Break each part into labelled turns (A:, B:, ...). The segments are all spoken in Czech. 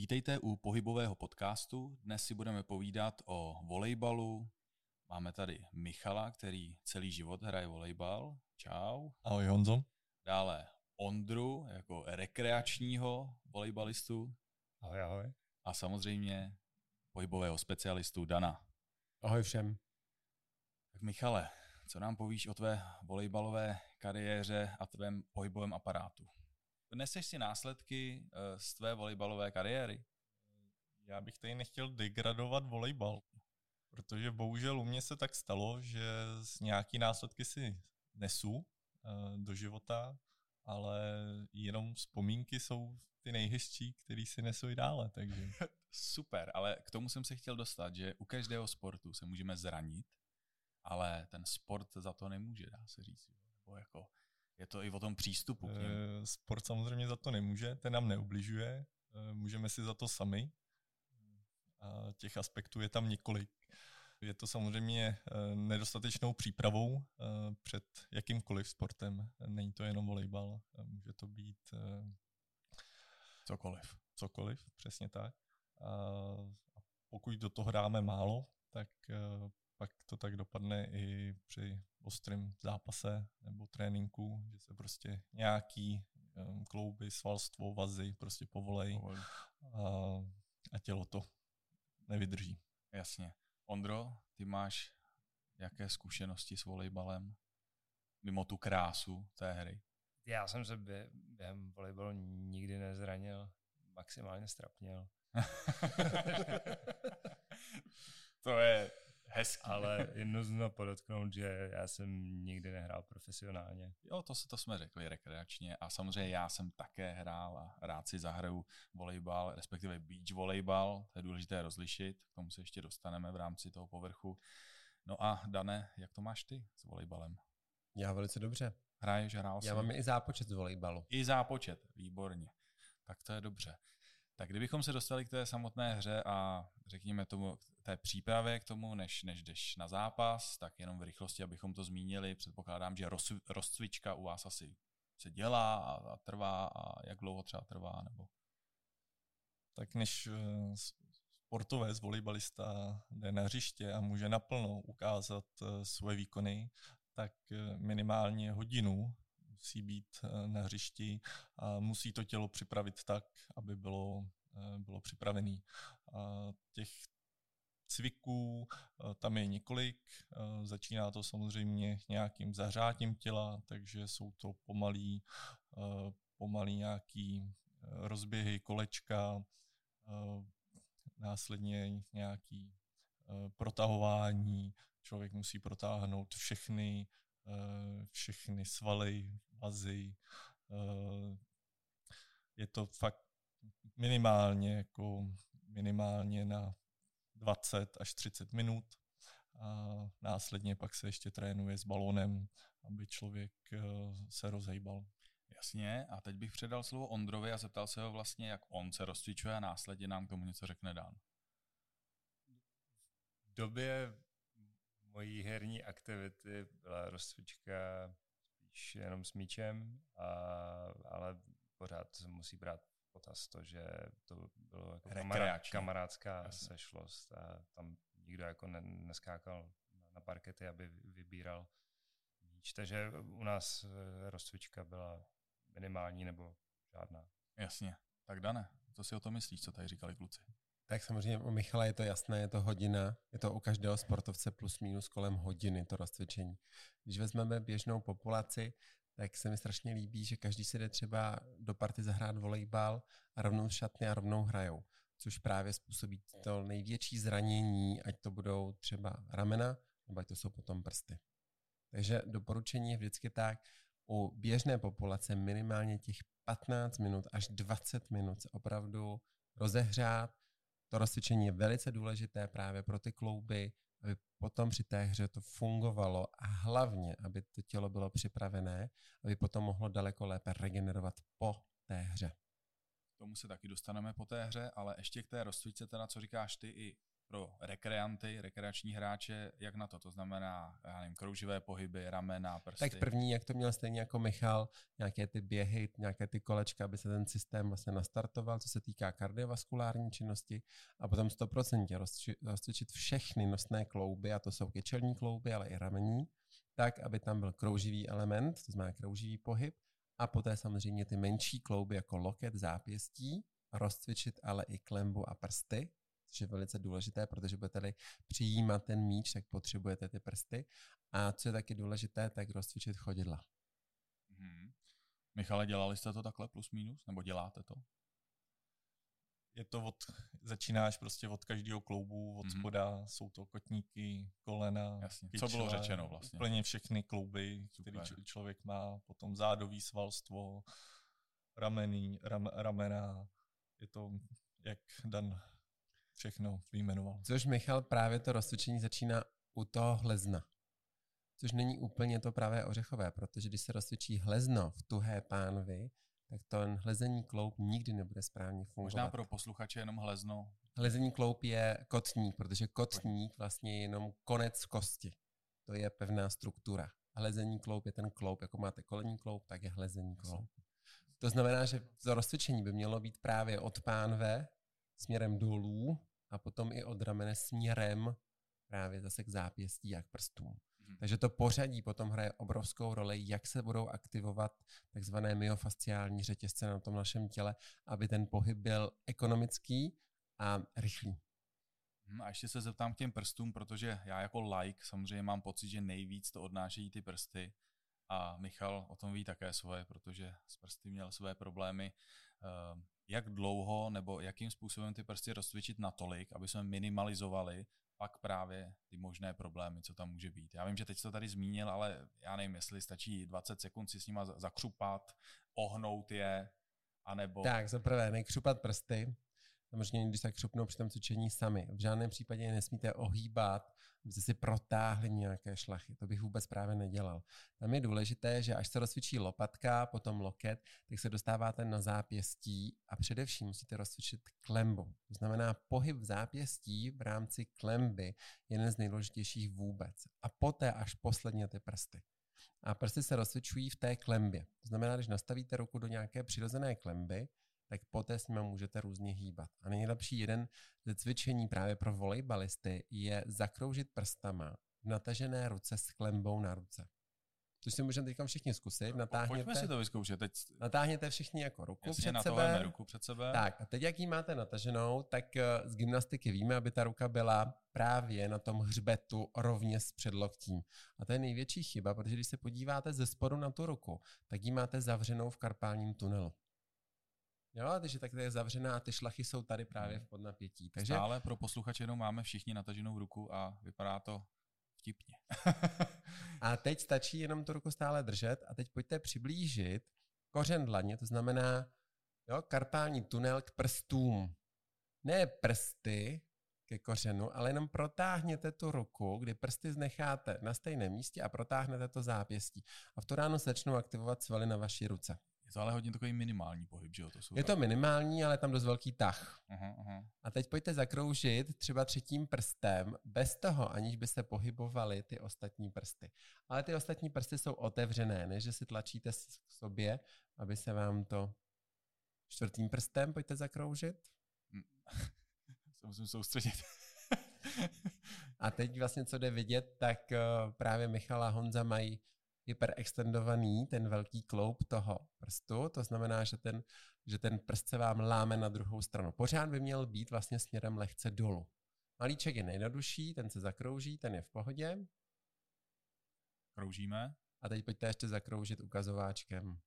A: Vítejte u pohybového podcastu. Dnes si budeme povídat o volejbalu. Máme tady Michala, který celý život hraje volejbal. Čau.
B: Ahoj Honzo.
A: Dále Ondru jako rekreačního volejbalistu.
C: Ahoj, ahoj.
A: A samozřejmě pohybového specialistu Dana.
C: Ahoj všem.
A: Tak Michale, co nám povíš o tvé volejbalové kariéře a tvém pohybovém aparátu? Neseš si následky eh, z tvé volejbalové kariéry?
B: Já bych tady nechtěl degradovat volejbal, protože bohužel u mě se tak stalo, že z nějaký následky si nesu eh, do života, ale jenom vzpomínky jsou ty nejhezčí, který si nesu i dále. Takže.
A: Super, ale k tomu jsem se chtěl dostat, že u každého sportu se můžeme zranit, ale ten sport za to nemůže, dá se říct. Nebo jako je to i o tom přístupu k.
B: Eh, sport samozřejmě za to nemůže, ten nám neubližuje, eh, můžeme si za to sami. A těch aspektů je tam několik. Je to samozřejmě eh, nedostatečnou přípravou před jakýmkoliv sportem. Není to jenom volejbal, může to být
A: cokoliv.
B: Cokoliv, přesně tak. A pokud do toho dáme málo, tak pak to tak dopadne i při ostrém zápase nebo tréninku, že se prostě nějaký um, klouby, svalstvo, vazy prostě povolej a, a tělo to nevydrží.
A: Jasně. Ondro, ty máš jaké zkušenosti s volejbalem? Mimo tu krásu té hry.
C: Já jsem se během volejbalu nikdy nezranil, maximálně strapněl.
A: to je Hezký.
C: Ale jedno zno podotknout, že já jsem nikdy nehrál profesionálně.
A: Jo, to, to jsme řekli rekreačně a samozřejmě já jsem také hrál a rád si zahraju volejbal, respektive beach volejbal, to je důležité rozlišit, k tomu se ještě dostaneme v rámci toho povrchu. No a Dane, jak to máš ty s volejbalem?
D: Já velice dobře.
A: Hraješ, hrál
D: Já mám i zápočet z volejbalu.
A: I zápočet, výborně. Tak to je dobře. Tak kdybychom se dostali k té samotné hře a řekněme tomu, té přípravě k tomu, než, než jdeš na zápas, tak jenom v rychlosti, abychom to zmínili, předpokládám, že roz, rozcvička u vás asi se dělá a, a trvá a jak dlouho třeba trvá, nebo?
B: Tak než eh, sportovec, volejbalista jde na hřiště a může naplno ukázat eh, svoje výkony, tak eh, minimálně hodinu musí být eh, na hřišti a musí to tělo připravit tak, aby bylo, eh, bylo připravený. A těch cviků eh, tam je několik. Začíná to samozřejmě nějakým zahřátím těla, takže jsou to pomalý, pomalý nějaký rozběhy kolečka, následně nějaký protahování. Člověk musí protáhnout všechny všechny svaly, vazy. Eh, je to fakt minimálně, jako minimálně na 20 až 30 minut a následně pak se ještě trénuje s balónem, aby člověk eh, se rozejbal.
A: Jasně, a teď bych předal slovo Ondrovi a zeptal se ho vlastně, jak on se rozcvičuje a následně nám k tomu něco řekne Dan.
C: V době mojí herní aktivity byla rozcvička spíš jenom s míčem, a, ale pořád se musí brát potaz to, že to bylo jako kamarád, kamarádská Jasně. sešlost a tam nikdo jako ne, neskákal na parkety, aby vybíral míč. Takže u nás eh, rozcvička byla minimální nebo žádná.
A: Jasně. Tak Dane, co si o to myslíš, co tady říkali kluci?
D: Tak samozřejmě u Michala je to jasné, je to hodina, je to u každého sportovce plus minus kolem hodiny to rozcvičení. Když vezmeme běžnou populaci, tak se mi strašně líbí, že každý si jde třeba do party zahrát volejbal a rovnou šatny a rovnou hrajou, což právě způsobí to největší zranění, ať to budou třeba ramena, nebo ať to jsou potom prsty. Takže doporučení je vždycky tak, u běžné populace minimálně těch 15 minut až 20 minut se opravdu rozehřát, to rozcvičení je velice důležité právě pro ty klouby, aby potom při té hře to fungovalo a hlavně, aby to tělo bylo připravené, aby potom mohlo daleko lépe regenerovat po té hře.
A: Tomu se taky dostaneme po té hře, ale ještě k té rozcvičce teda, co říkáš ty i pro rekreanty, rekreační hráče, jak na to? To znamená, já nevím, krouživé pohyby, ramena, prsty.
D: Tak první, jak to měl stejně jako Michal, nějaké ty běhy, nějaké ty kolečka, aby se ten systém vlastně nastartoval, co se týká kardiovaskulární činnosti a potom 100% rozcvičit všechny nosné klouby, a to jsou kyčelní klouby, ale i ramení, tak, aby tam byl krouživý element, to znamená krouživý pohyb, a poté samozřejmě ty menší klouby jako loket, zápěstí, rozcvičit ale i klembu a prsty, což je velice důležité, protože budete přijímat ten míč, tak potřebujete ty prsty. A co je taky důležité, tak rozcvičit chodidla.
A: Hmm. Michale, dělali jste to takhle plus minus, nebo děláte to?
B: Je to od, začínáš prostě od každého kloubu, od mm-hmm. spoda, jsou to kotníky, kolena,
A: Jasně. Kyčle, Co bylo řečeno vlastně?
B: Úplně všechny klouby, které člověk má, potom zádový svalstvo, rameny, ram, ramena, je to, jak Dan všechno vyjmenoval.
D: Což Michal právě to rozcvičení začíná u toho hlezna. Což není úplně to pravé ořechové, protože když se rozcvičí hlezno v tuhé pánvi, tak ten hlezení kloup nikdy nebude správně fungovat.
A: Možná pro posluchače jenom hlezno.
D: Hlezení kloup je kotník, protože kotník vlastně je jenom konec kosti. To je pevná struktura. Hlezení kloup je ten kloup, jako máte kolení kloup, tak je hlezení kloup. To znamená, že to rozcvičení by mělo být právě od pánve směrem dolů a potom i od ramene směrem právě zase k zápěstí a k prstům. Mm-hmm. Takže to pořadí potom hraje obrovskou roli, jak se budou aktivovat takzvané myofasciální řetězce na tom našem těle, aby ten pohyb byl ekonomický a rychlý.
A: Mhm, a ještě se zeptám k těm prstům, protože já jako like samozřejmě mám pocit, že nejvíc to odnášejí ty prsty a Michal o tom ví také svoje, protože s prsty měl své problémy. Jak dlouho nebo jakým způsobem ty prsty rozcvičit natolik, aby jsme minimalizovali pak právě ty možné problémy, co tam může být. Já vím, že teď to tady zmínil, ale já nevím, jestli stačí 20 sekund si s nima zakřupat, ohnout je, anebo...
D: Tak, za prvé, nekřupat prsty, samozřejmě, když se křupnou při tom cvičení sami. V žádném případě nesmíte ohýbat, abyste si protáhli nějaké šlachy. To bych vůbec právě nedělal. Tam je důležité, že až se rozcvičí lopatka, potom loket, tak se dostáváte na zápěstí a především musíte rozcvičit klembu. To znamená, pohyb v zápěstí v rámci klemby je jeden z nejdůležitějších vůbec. A poté až posledně ty prsty. A prsty se rozcvičují v té klembě. To znamená, když nastavíte ruku do nějaké přirozené klemby, tak poté s nimi můžete různě hýbat. A nejlepší jeden ze cvičení právě pro volejbalisty je zakroužit prstama v natažené ruce s klembou na ruce. Což si můžeme teď všichni zkusit. Natáhněte,
A: Pojďme si to vyzkoušet. Teď...
D: Natáhněte všichni jako ruku
A: Jasně,
D: před sebe.
A: ruku před sebe.
D: Tak a teď, jak ji máte nataženou, tak eh, z gymnastiky víme, aby ta ruka byla právě na tom hřbetu rovně s předloktím. A to je největší chyba, protože když se podíváte ze spodu na tu ruku, tak ji máte zavřenou v karpálním tunelu. Jo, takže tak je zavřená a ty šlachy jsou tady právě hmm. v podnapětí. Takže...
A: Stále pro posluchače jenom máme všichni nataženou ruku a vypadá to vtipně.
D: a teď stačí jenom tu ruku stále držet a teď pojďte přiblížit kořen dlaně, to znamená jo, karpální tunel k prstům. Ne prsty ke kořenu, ale jenom protáhněte tu ruku, kdy prsty znecháte na stejném místě a protáhnete to zápěstí. A v tu ráno se začnou aktivovat svaly na vaší ruce.
A: Je to ale hodně takový minimální pohyb, že jo? To jsou
D: je to minimální, ale tam dost velký tah. Uh-huh, uh-huh. A teď pojďte zakroužit třeba třetím prstem, bez toho, aniž byste pohybovali ty ostatní prsty. Ale ty ostatní prsty jsou otevřené, ne že si tlačíte k sobě, aby se vám to čtvrtým prstem pojďte zakroužit.
A: se musím soustředit.
D: a teď vlastně, co jde vidět, tak uh, právě Michala Honza mají hyperextendovaný ten velký kloup toho prstu, to znamená, že ten, že ten prst se vám láme na druhou stranu. Pořád by měl být vlastně směrem lehce dolů. Malíček je nejjednodušší, ten se zakrouží, ten je v pohodě.
A: Kroužíme.
D: A teď pojďte ještě zakroužit ukazováčkem.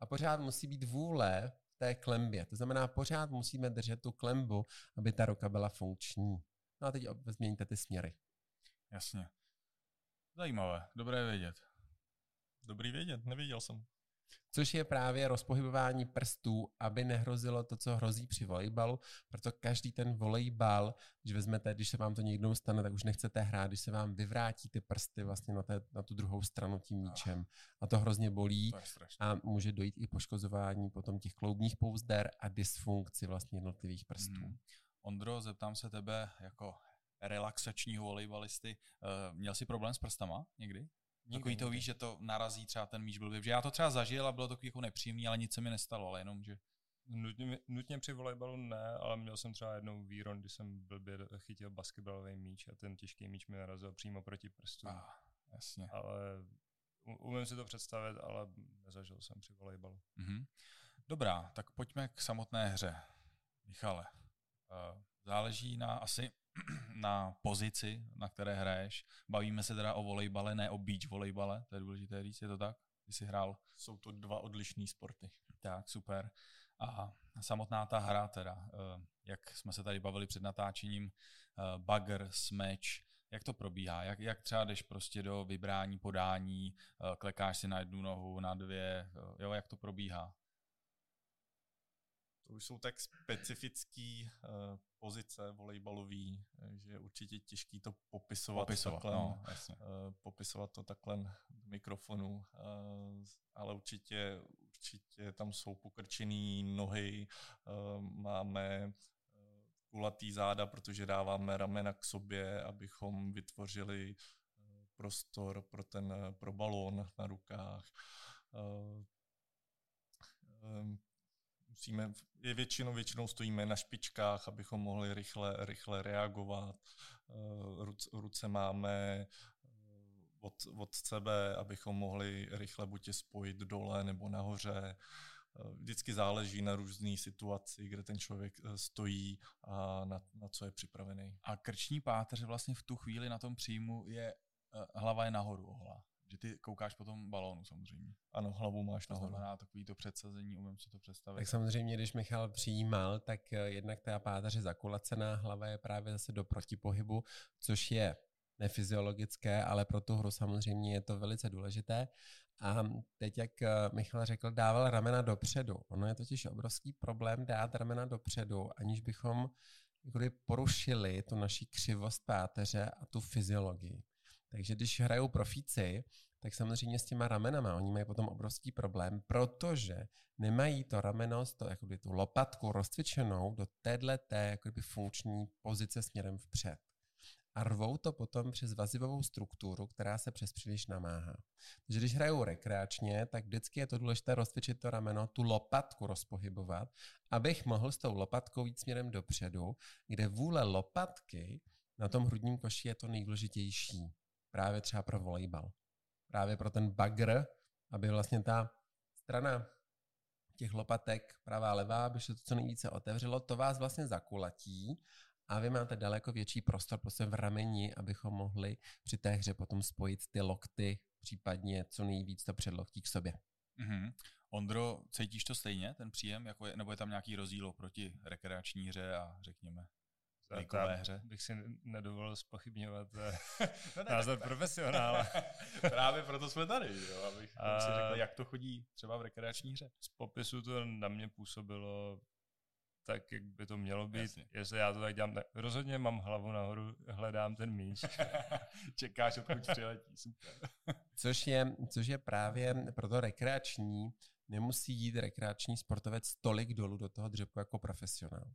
D: A pořád musí být vůle v té klembě. To znamená, pořád musíme držet tu klembu, aby ta ruka byla funkční. No a teď změníte ty směry.
A: Jasně. Zajímavé, dobré vědět.
B: Dobrý vědět, nevěděl jsem.
D: Což je právě rozpohybování prstů, aby nehrozilo to, co hrozí při volejbalu, proto každý ten volejbal, když vezmete, když se vám to někdo stane, tak už nechcete hrát, když se vám vyvrátí ty prsty vlastně na, té, na tu druhou stranu tím míčem. A to hrozně bolí
A: to
D: a může dojít i poškozování potom těch kloubních pouzder a dysfunkci vlastně jednotlivých prstů. Hmm.
A: Ondro, zeptám se tebe jako relaxačního volejbalisty. Uh, měl jsi problém s prstama někdy? Nikdy, takový to víš, že to narazí třeba ten míč blbě. Že já to třeba zažil a bylo to jako nepříjemný, ale nic se mi nestalo, ale jenom, že...
C: Nutně, nutně při volejbalu ne, ale měl jsem třeba jednou výron, kdy jsem blbě chytil basketbalový míč a ten těžký míč mi narazil přímo proti prstu. Ah,
A: jasně.
C: Ale umím si to představit, ale nezažil jsem při volejbalu.
A: Mm-hmm. Dobrá, tak pojďme k samotné hře. Michale, uh, záleží na asi na pozici, na které hraješ. Bavíme se teda o volejbale, ne o beach volejbale, to je důležité říct, je to tak? Ty jsi hrál?
B: Jsou to dva odlišné sporty.
A: Tak, super. A samotná ta hra teda, eh, jak jsme se tady bavili před natáčením, eh, bugger, smash, jak to probíhá? Jak, jak třeba jdeš prostě do vybrání, podání, eh, klekáš si na jednu nohu, na dvě, jo, jak to probíhá?
B: To už jsou tak specifické uh, pozice volejbalový, že je určitě těžký to popisovat,
A: popisovat takhle, no,
B: jasně. Uh, popisovat to takhle v mikrofonu, uh, ale určitě, určitě tam jsou pokrčený nohy, máme kulatý záda, protože dáváme ramena k sobě, abychom vytvořili prostor pro ten pro balón na rukách musíme, je většinou, většinou stojíme na špičkách, abychom mohli rychle, rychle reagovat. Eh, ruce, ruce máme eh, od, od sebe, abychom mohli rychle buď je spojit dole nebo nahoře. Eh, vždycky záleží na různé situaci, kde ten člověk stojí a na, na co je připravený.
A: A krční páteř vlastně v tu chvíli na tom příjmu je, hlava je nahoru ohla že ty koukáš po tom balónu samozřejmě.
B: Ano, hlavu máš
A: to nahoru. znamená takový to předsazení, umím si to představit.
D: Tak samozřejmě, když Michal přijímal, tak eh, jednak ta páteř je zakulacená, hlava je právě zase do protipohybu, což je nefyziologické, ale pro tu hru samozřejmě je to velice důležité. A teď, jak eh, Michal řekl, dával ramena dopředu. Ono je totiž obrovský problém dát ramena dopředu, aniž bychom jakoby porušili tu naší křivost páteře a tu fyziologii. Takže když hrajou profíci, tak samozřejmě s těma ramenama oni mají potom obrovský problém, protože nemají to rameno, to, jakoby tu lopatku rozcvičenou do téhleté jakoby funkční pozice směrem vpřed. A rvou to potom přes vazivovou strukturu, která se přes příliš namáhá. Takže když hrajou rekreačně, tak vždycky je to důležité rozcvičit to rameno, tu lopatku rozpohybovat, abych mohl s tou lopatkou jít směrem dopředu, kde vůle lopatky na tom hrudním koši je to nejdůležitější právě třeba pro volejbal. Právě pro ten bagr, aby vlastně ta strana těch lopatek, pravá, levá, aby se to co nejvíce otevřelo, to vás vlastně zakulatí a vy máte daleko větší prostor prostě v rameni, abychom mohli při té hře potom spojit ty lokty, případně co nejvíc to předloktí k sobě.
A: Mm-hmm. Ondro, cítíš to stejně, ten příjem, jako je, nebo je tam nějaký rozdíl proti rekreační hře a řekněme
C: Likové hře. bych si nedovolil spochybňovat eh, no ne, názor tak, profesionála.
A: Právě proto jsme tady, jo, abych a... si řekl, jak to chodí třeba v rekreační hře.
C: Z popisu to na mě působilo tak, jak by to mělo být. Jasně. Jestli já to tak dělám, tak rozhodně mám hlavu nahoru, hledám ten míč.
A: Čekáš, odkud přiletí, super.
D: což, je, což je právě pro to rekreační, nemusí jít rekreační sportovec tolik dolů do toho dřepu jako profesionál.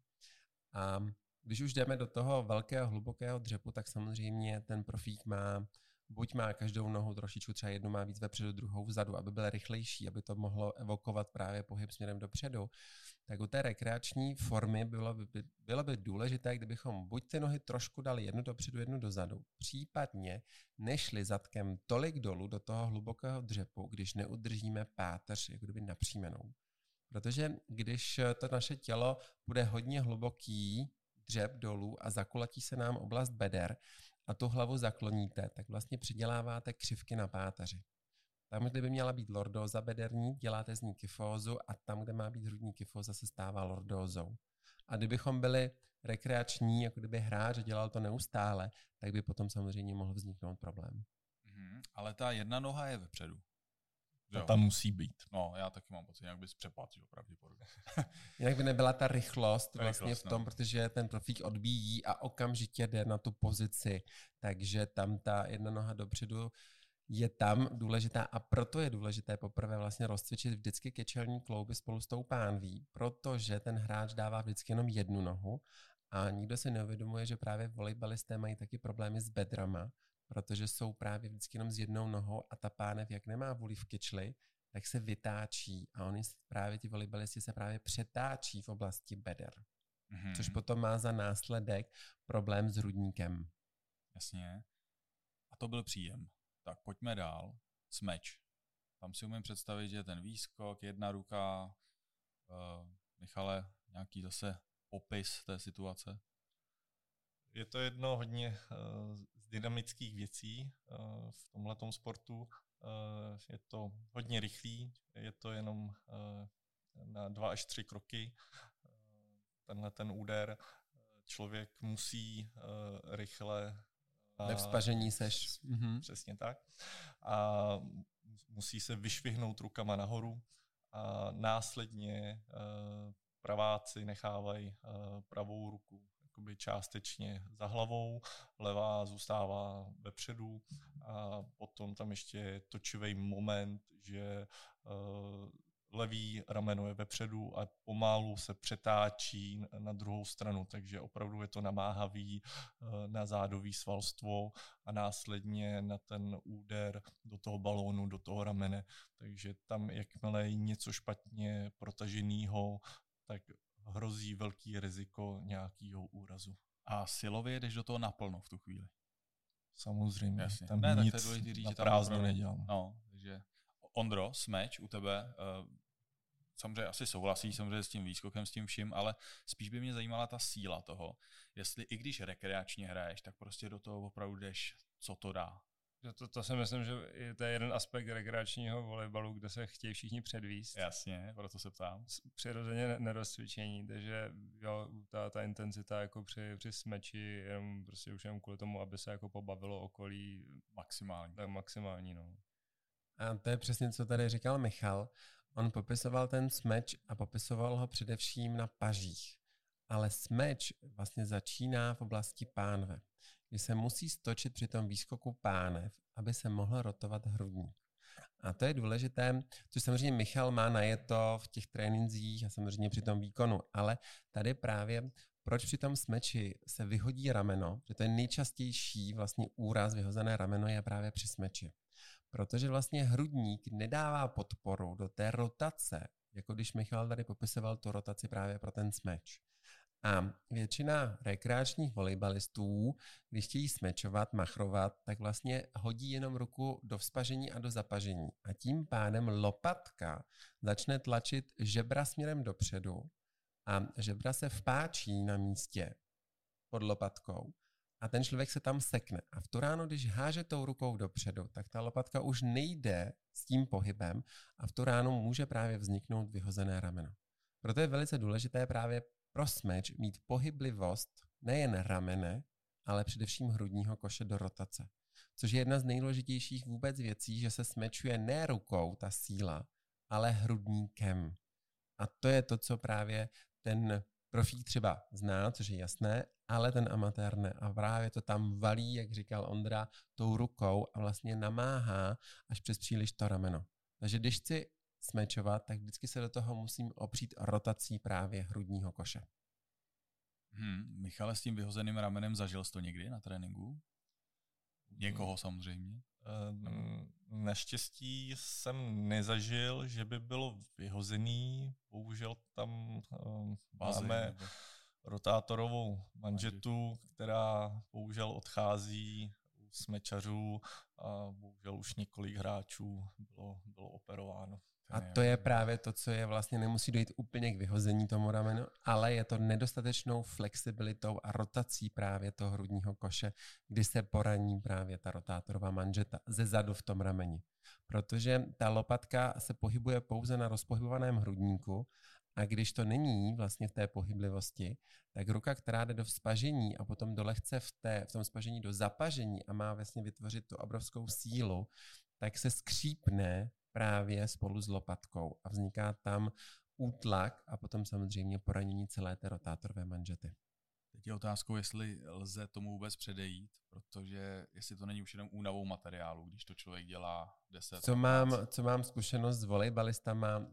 D: A když už jdeme do toho velkého, hlubokého dřepu, tak samozřejmě ten profík má buď má každou nohu trošičku, třeba jednu má víc vepředu, druhou vzadu, aby byl rychlejší, aby to mohlo evokovat právě pohyb směrem dopředu, tak u té rekreační formy bylo by, bylo by důležité, kdybychom buď ty nohy trošku dali jednu dopředu, jednu dozadu, případně nešli zadkem tolik dolů do toho hlubokého dřepu, když neudržíme páteř jako kdyby napřímenou. Protože když to naše tělo bude hodně hluboký, dřep dolů a zakulatí se nám oblast beder a tu hlavu zakloníte, tak vlastně přiděláváte křivky na páteři. Tam, kde by měla být lordóza bederní, děláte z ní kyfózu a tam, kde má být hrudní kyfóza, se stává lordózou. A kdybychom byli rekreační, jako kdyby hráč dělal to neustále, tak by potom samozřejmě mohl vzniknout problém.
A: Mm-hmm. Ale ta jedna noha je vepředu.
B: To tam musí být.
A: No, já taky mám pocit, jak bys přepatřil pravděpodobně.
D: Jinak by nebyla ta rychlost vlastně rychlost, v tom, no. protože ten profík odbíjí a okamžitě jde na tu pozici. Takže tam ta jedna noha dopředu je tam důležitá a proto je důležité poprvé vlastně rozcvičit vždycky kečelní klouby spolu s tou pánví, protože ten hráč dává vždycky jenom jednu nohu A nikdo si neuvědomuje, že právě volejbalisté mají taky problémy s bedrama, protože jsou právě vždycky jenom s jednou nohou a ta pánev, jak nemá vůli v kyčli, tak se vytáčí a oni právě ti volejbalisti se právě přetáčí v oblasti beder. Mm-hmm. Což potom má za následek problém s hrudníkem.
A: Jasně. A to byl příjem. Tak pojďme dál. Smeč. Tam si umím představit, že ten výskok, jedna ruka, uh, Michale, nějaký zase popis té situace?
B: Je to jedno hodně uh, z dynamických věcí uh, v tomhle sportu. Uh, je to hodně rychlý, je to jenom uh, na dva až tři kroky. Tenhle ten úder člověk musí rychle
D: ve vzpažení seš.
B: Mhm. Přesně tak. A musí se vyšvihnout rukama nahoru a následně praváci nechávají pravou ruku jakoby částečně za hlavou, levá zůstává vepředu a potom tam ještě je točivý moment, že uh, levý rameno je vepředu a pomalu se přetáčí na druhou stranu, takže opravdu je to namáhavý eh, na zádový svalstvo a následně na ten úder do toho balónu, do toho ramene. Takže tam, jakmile je něco špatně protaženého, tak hrozí velký riziko nějakého úrazu.
A: A silově jdeš do toho naplno v tu chvíli?
B: Samozřejmě. Jasně. Tam ne, nic tak to je říct, na prázdno nedělám.
A: No, takže Ondro, smeč u tebe, uh, samozřejmě asi souhlasí samozřejmě s tím výskokem, s tím vším, ale spíš by mě zajímala ta síla toho, jestli i když rekreačně hraješ, tak prostě do toho opravdu jdeš, co to dá.
C: To, to si myslím, že je to je jeden aspekt rekreačního volejbalu, kde se chtějí všichni předvíst.
A: Jasně, proto se ptám.
C: Přirozeně nerozcvičení, takže jo, ta, ta intenzita jako při, při smeči, jenom prostě už jenom kvůli tomu, aby se jako pobavilo okolí.
A: Maximální.
C: Tak maximální, no.
D: A to je přesně, co tady říkal Michal. On popisoval ten smeč a popisoval ho především na pažích. Ale smeč vlastně začíná v oblasti pánve, kdy se musí stočit při tom výskoku pánev, aby se mohl rotovat hrudník. A to je důležité, což samozřejmě Michal má najeto v těch trénincích a samozřejmě při tom výkonu, ale tady právě proč při tom smeči se vyhodí rameno, že to je nejčastější vlastně úraz vyhozené rameno je právě při smeči protože vlastně hrudník nedává podporu do té rotace, jako když Michal tady popisoval tu rotaci právě pro ten smeč. A většina rekreačních volejbalistů, když chtějí smečovat, machrovat, tak vlastně hodí jenom ruku do vzpažení a do zapažení. A tím pádem lopatka začne tlačit žebra směrem dopředu a žebra se vpáčí na místě pod lopatkou a ten člověk se tam sekne. A v tu ráno, když háže tou rukou dopředu, tak ta lopatka už nejde s tím pohybem a v tu ráno může právě vzniknout vyhozené rameno. Proto je velice důležité právě pro smeč mít pohyblivost nejen ramene, ale především hrudního koše do rotace. Což je jedna z nejdůležitějších vůbec věcí, že se smečuje ne rukou ta síla, ale hrudníkem. A to je to, co právě ten profík třeba zná, což je jasné, ale ten amatér ne. A právě to tam valí, jak říkal Ondra, tou rukou a vlastně namáhá až přes příliš to rameno. Takže když chci smečovat, tak vždycky se do toho musím opřít rotací právě hrudního koše.
A: Hmm, Michale, s tím vyhozeným ramenem zažil jsi to někdy na tréninku? Někoho samozřejmě?
B: Ehm, naštěstí jsem nezažil, že by bylo vyhozený. Bohužel tam um, máme nebo... rotátorovou manžetu, která bohužel odchází u smečařů a bohužel už několik hráčů bylo, bylo operováno.
D: A to je právě to, co je vlastně, nemusí dojít úplně k vyhození tomu ramenu, ale je to nedostatečnou flexibilitou a rotací právě toho hrudního koše, kdy se poraní právě ta rotátorová manžeta ze zadu v tom rameni. Protože ta lopatka se pohybuje pouze na rozpohybovaném hrudníku a když to není vlastně v té pohyblivosti, tak ruka, která jde do vzpažení a potom do lehce v, té, v tom spažení do zapažení a má vlastně vytvořit tu obrovskou sílu, tak se skřípne právě spolu s lopatkou a vzniká tam útlak a potom samozřejmě poranění celé té rotátorové manžety.
A: Teď je otázkou, jestli lze tomu vůbec předejít, protože jestli to není už jenom únavou materiálu, když to člověk dělá 10
D: Co mám, co mám zkušenost s volejbalistama,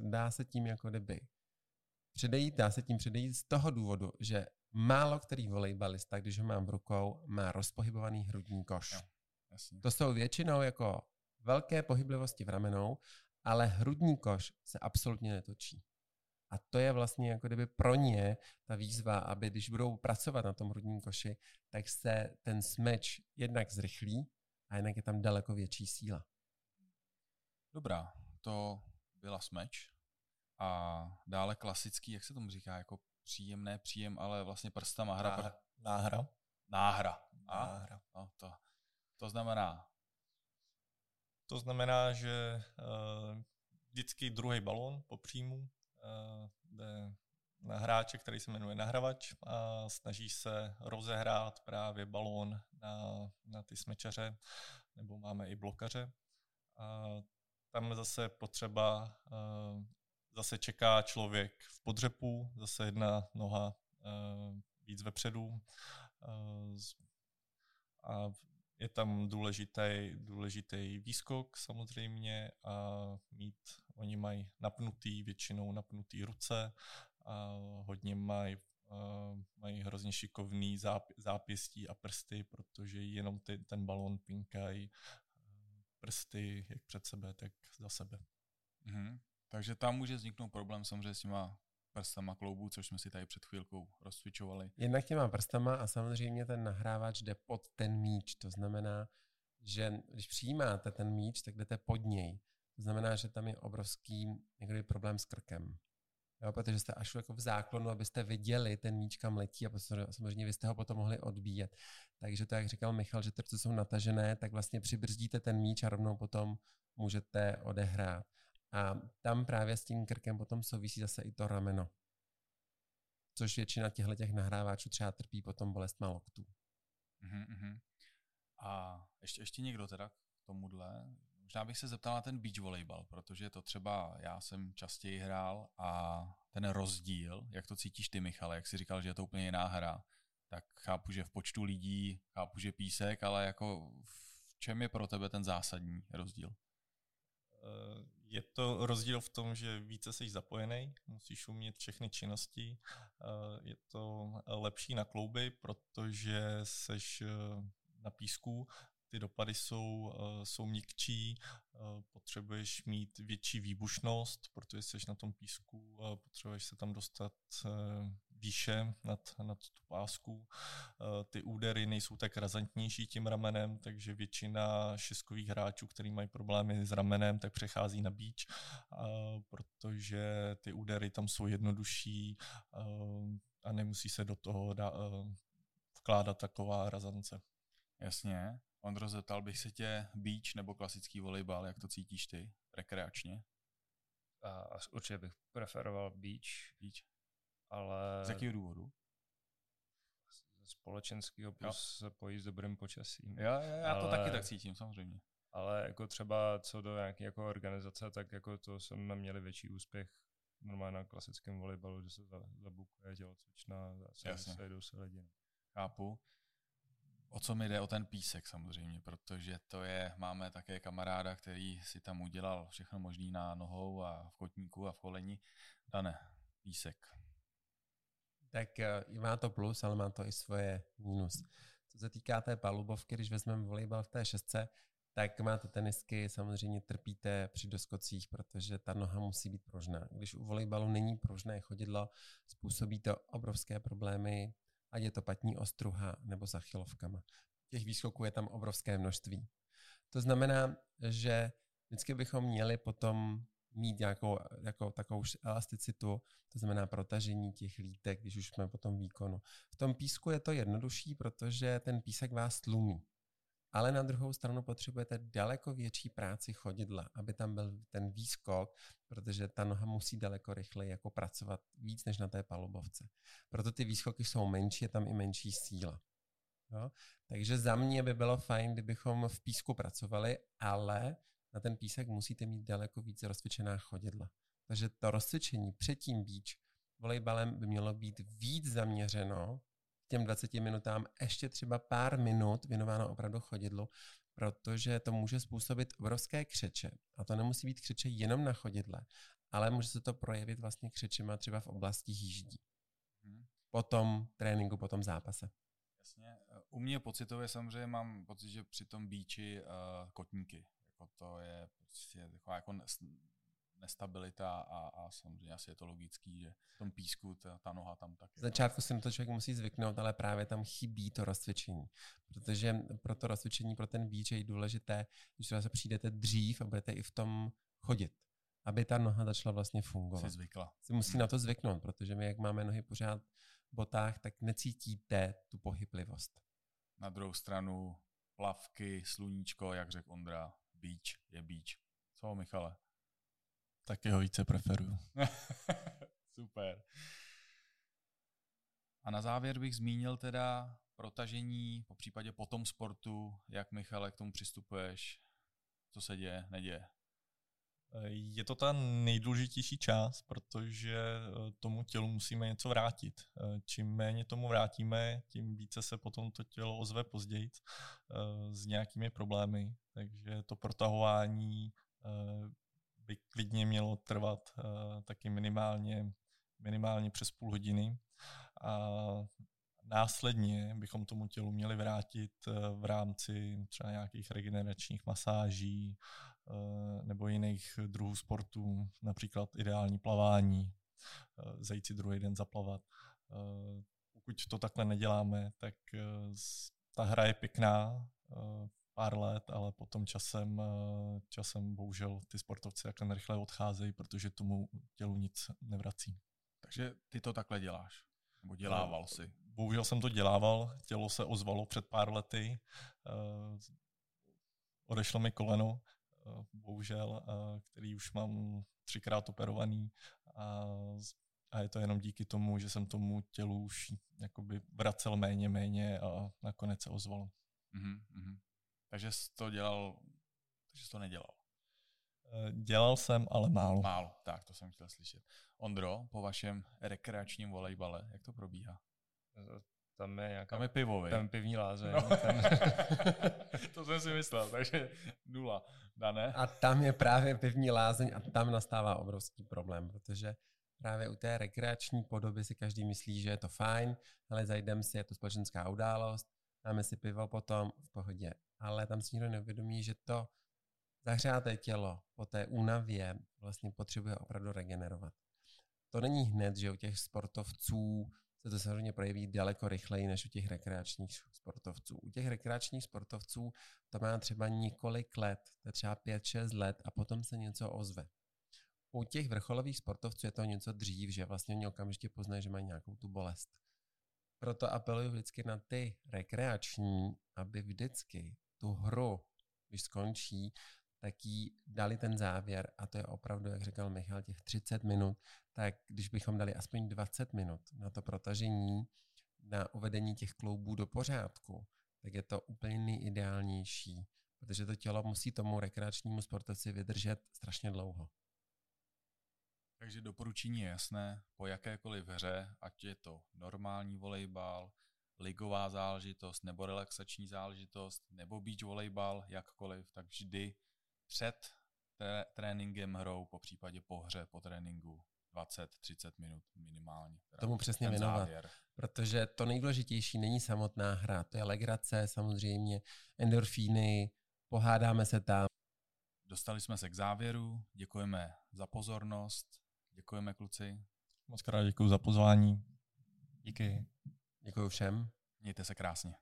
D: dá se tím jako kdyby předejít, dá se tím předejít z toho důvodu, že málo který volejbalista, když ho mám v rukou, má rozpohybovaný hrudní koš. Jo,
A: jasně.
D: To jsou většinou jako velké pohyblivosti v ramenou, ale hrudní koš se absolutně netočí. A to je vlastně jako kdyby pro ně ta výzva, aby když budou pracovat na tom hrudním koši, tak se ten smeč jednak zrychlí a jednak je tam daleko větší síla.
A: Dobrá, to byla smeč. A dále klasický, jak se tomu říká, jako příjemné příjem, ale vlastně prstama hra.
B: Náhra. Náhra.
A: Náhra. A?
B: Náhra.
A: No, to, to znamená?
B: To znamená, že uh, vždycky druhý balón po příjmu uh, jde na hráče, který se jmenuje nahravač a snaží se rozehrát právě balón na, na ty smečaře, nebo máme i blokaře. A tam zase potřeba, uh, zase čeká člověk v podřepu, zase jedna noha víc vepředu. A je tam důležitý, důležitý výskok samozřejmě a mít, oni mají napnutý, většinou napnutý ruce a hodně mají mají hrozně šikovný záp, zápěstí a prsty, protože jenom ty, ten balon pinkají prsty jak před sebe, tak za sebe.
A: Mm-hmm. Takže tam může vzniknout problém samozřejmě s těma prstama kloubů, což jsme si tady před chvílkou rozcvičovali.
D: Jednak těma prstama a samozřejmě ten nahrávač jde pod ten míč. To znamená, že když přijímáte ten míč, tak jdete pod něj. To znamená, že tam je obrovský někdy problém s krkem. Jo, protože jste až jako v záklonu, abyste viděli ten míč, kam letí a samozřejmě vy jste ho potom mohli odbíjet. Takže to, jak říkal Michal, že trce jsou natažené, tak vlastně přibrzdíte ten míč a rovnou potom můžete odehrát. A tam právě s tím krkem potom souvisí zase i to rameno. Což většina těchto těch nahráváčů třeba trpí potom bolest loktů.
A: Uh-huh. A ještě, ještě někdo teda k tomuhle? Možná bych se zeptal na ten beach volejbal, protože to třeba já jsem častěji hrál a ten rozdíl, jak to cítíš ty, Michale, jak jsi říkal, že je to úplně jiná hra, tak chápu, že v počtu lidí, chápu, že písek, ale jako v čem je pro tebe ten zásadní rozdíl?
B: Eh, je to rozdíl v tom, že více jsi zapojený, musíš umět všechny činnosti. Eh, je to lepší na klouby, protože seš eh, na písku, ty dopady jsou, uh, jsou měkčí, potřebuješ mít větší výbušnost, protože jsi na tom písku, potřebuješ se tam dostat výše nad, nad tu pásku. Uh, ty údery nejsou tak razantnější tím ramenem, takže většina šestkových hráčů, kteří mají problémy s ramenem, tak přechází na beach, uh, protože ty údery tam jsou jednodušší uh, a nemusí se do toho dá, vkládat taková razance.
A: Jasně. Ondro, zeptal bych se tě beach nebo klasický volejbal, jak to cítíš ty rekreačně?
C: A určitě bych preferoval beach.
A: Beach.
C: Ale...
A: Z jakého důvodu?
C: Z společenského plus se pojí s dobrým počasím.
A: Já, já, já ale... to taky tak cítím, samozřejmě.
C: Ale jako třeba co do nějaké jako organizace, tak jako to jsme měli větší úspěch normálně na klasickém volejbalu, že se zabukuje tělocvična sejdou se lidi. No.
A: Chápu. O co mi jde o ten písek samozřejmě, protože to je, máme také kamaráda, který si tam udělal všechno možný na nohou a v kotníku a v koleni. Dane, písek.
D: Tak eh, má to plus, ale má to i svoje mínus. Co se týká té palubovky, když vezmeme volejbal v té šestce, tak máte tenisky, samozřejmě trpíte při doskocích, protože ta noha musí být pružná. Když u volejbalu není pružné chodidlo, způsobí to obrovské problémy ať je to patní ostruha nebo s. Těch výskoků je tam obrovské množství. To znamená, že vždycky bychom měli potom mít nějakou jako takovou elasticitu, to znamená protažení těch lítek, když už jsme po tom výkonu. V tom písku je to jednodušší, protože ten písek vás tlumí ale na druhou stranu potřebujete daleko větší práci chodidla, aby tam byl ten výskok, protože ta noha musí daleko rychleji jako pracovat víc než na té palubovce. Proto ty výskoky jsou menší, je tam i menší síla. Jo? Takže za mě by bylo fajn, kdybychom v písku pracovali, ale na ten písek musíte mít daleko víc rozcvičená chodidla. Takže to rozcvičení před tím beach volejbalem by mělo být víc zaměřeno těm 20 minutám ještě třeba pár minut věnováno opravdu chodidlu, protože to může způsobit obrovské křeče. A to nemusí být křeče jenom na chodidle, ale může se to projevit vlastně křečema třeba v oblasti jíždí.
A: Hmm.
D: po tom tréninku, po tom zápase.
A: Jasně. U mě pocitově samozřejmě mám pocit, že při tom bíči uh, kotníky. Jako to je prostě taková jako nestabilita a, a samozřejmě asi je to logický, že v tom písku ta, ta noha tam taky.
D: Z začátku si na to člověk musí zvyknout, ale právě tam chybí to rozcvičení. Protože pro to rozcvičení, pro ten bíč je důležité, když se přijdete dřív a budete i v tom chodit, aby ta noha začala vlastně fungovat.
A: Si zvykla.
D: Si musí na to zvyknout, protože my, jak máme nohy pořád v botách, tak necítíte tu pohyblivost.
A: Na druhou stranu plavky, sluníčko, jak řekl Ondra, beach je beach. Co, Michale?
B: Taky ho více preferuju.
A: Super. A na závěr bych zmínil teda protažení, po případě po tom sportu, jak Michale k tomu přistupuješ, co se děje, neděje.
B: Je to ta nejdůležitější část, protože eh, tomu tělu musíme něco vrátit. Eh, čím méně tomu vrátíme, tím více se potom to tělo ozve později eh, s nějakými problémy. Takže to protahování by klidně mělo trvat taky minimálně, minimálně přes půl hodiny. A následně bychom tomu tělu měli vrátit v rámci třeba nějakých regeneračních masáží, Eh, nebo jiných druhů sportů, například ideální plavání, eh, zajít si druhý den zaplavat. Eh, pokud to takhle neděláme, tak ta hra je pěkná, pár let, ale potom časem, časem bohužel ty sportovci takhle rychle odcházejí, protože tomu tělu nic nevrací.
A: Takže ty to takhle děláš? Nebo dělával si?
B: Bohužel jsem to dělával, tělo se ozvalo před pár lety, odešlo mi koleno, Eh, bohužel, který už mám třikrát operovaný a, a je to jenom díky tomu, že jsem tomu tělu už jakoby vracel méně, méně a nakonec se ozvalo.
A: Mm-hmm. Takže jsi to dělal, takže jsi to nedělal?
B: Eh, dělal jsem, ale málo.
A: Málo, tak to jsem chtěl slyšet. Ondro, po vašem rekreačním volejbale, jak to probíhá?
C: tam je nějaká...
A: Tam je pivo,
C: Tam pivní lázeň. No. Tam...
A: to jsem si myslel, takže nula. Dané?
D: A tam je právě pivní lázeň a tam nastává obrovský problém, protože právě u té rekreační podoby si každý myslí, že je to fajn, ale zajdeme si, je to společenská událost, dáme si pivo potom v pohodě. Ale tam si nikdo neuvědomí, že to zahřáté tělo po té únavě vlastně potřebuje opravdu regenerovat. To není hned, že u těch sportovců se to samozřejmě projeví daleko rychleji než u těch rekreačních sportovců. U těch rekreačních sportovců to má třeba několik let, to je třeba 5-6 let a potom se něco ozve. U těch vrcholových sportovců je to něco dřív, že vlastně oni okamžitě poznají, že mají nějakou tu bolest. Proto apeluju vždycky na ty rekreační, aby vždycky tu hru, když skončí, tak jí dali ten závěr a to je opravdu, jak říkal Michal, těch 30 minut, tak když bychom dali aspoň 20 minut na to protažení, na uvedení těch kloubů do pořádku, tak je to úplně nejideálnější, protože to tělo musí tomu rekreačnímu sportovci vydržet strašně dlouho.
A: Takže doporučení je jasné, po jakékoliv hře, ať je to normální volejbal, ligová záležitost nebo relaxační záležitost, nebo beach volejbal, jakkoliv, tak vždy před tréninkem hrou, po případě po hře, po tréninku 20-30 minut minimálně.
D: Tomu přesně věnovat, závěr. protože to nejdůležitější není samotná hra, to je legrace, samozřejmě endorfíny, pohádáme se tam.
A: Dostali jsme se k závěru, děkujeme za pozornost, děkujeme kluci.
B: Moc krát děkuji za pozvání.
C: Díky.
D: Děkuji všem.
A: Mějte se krásně.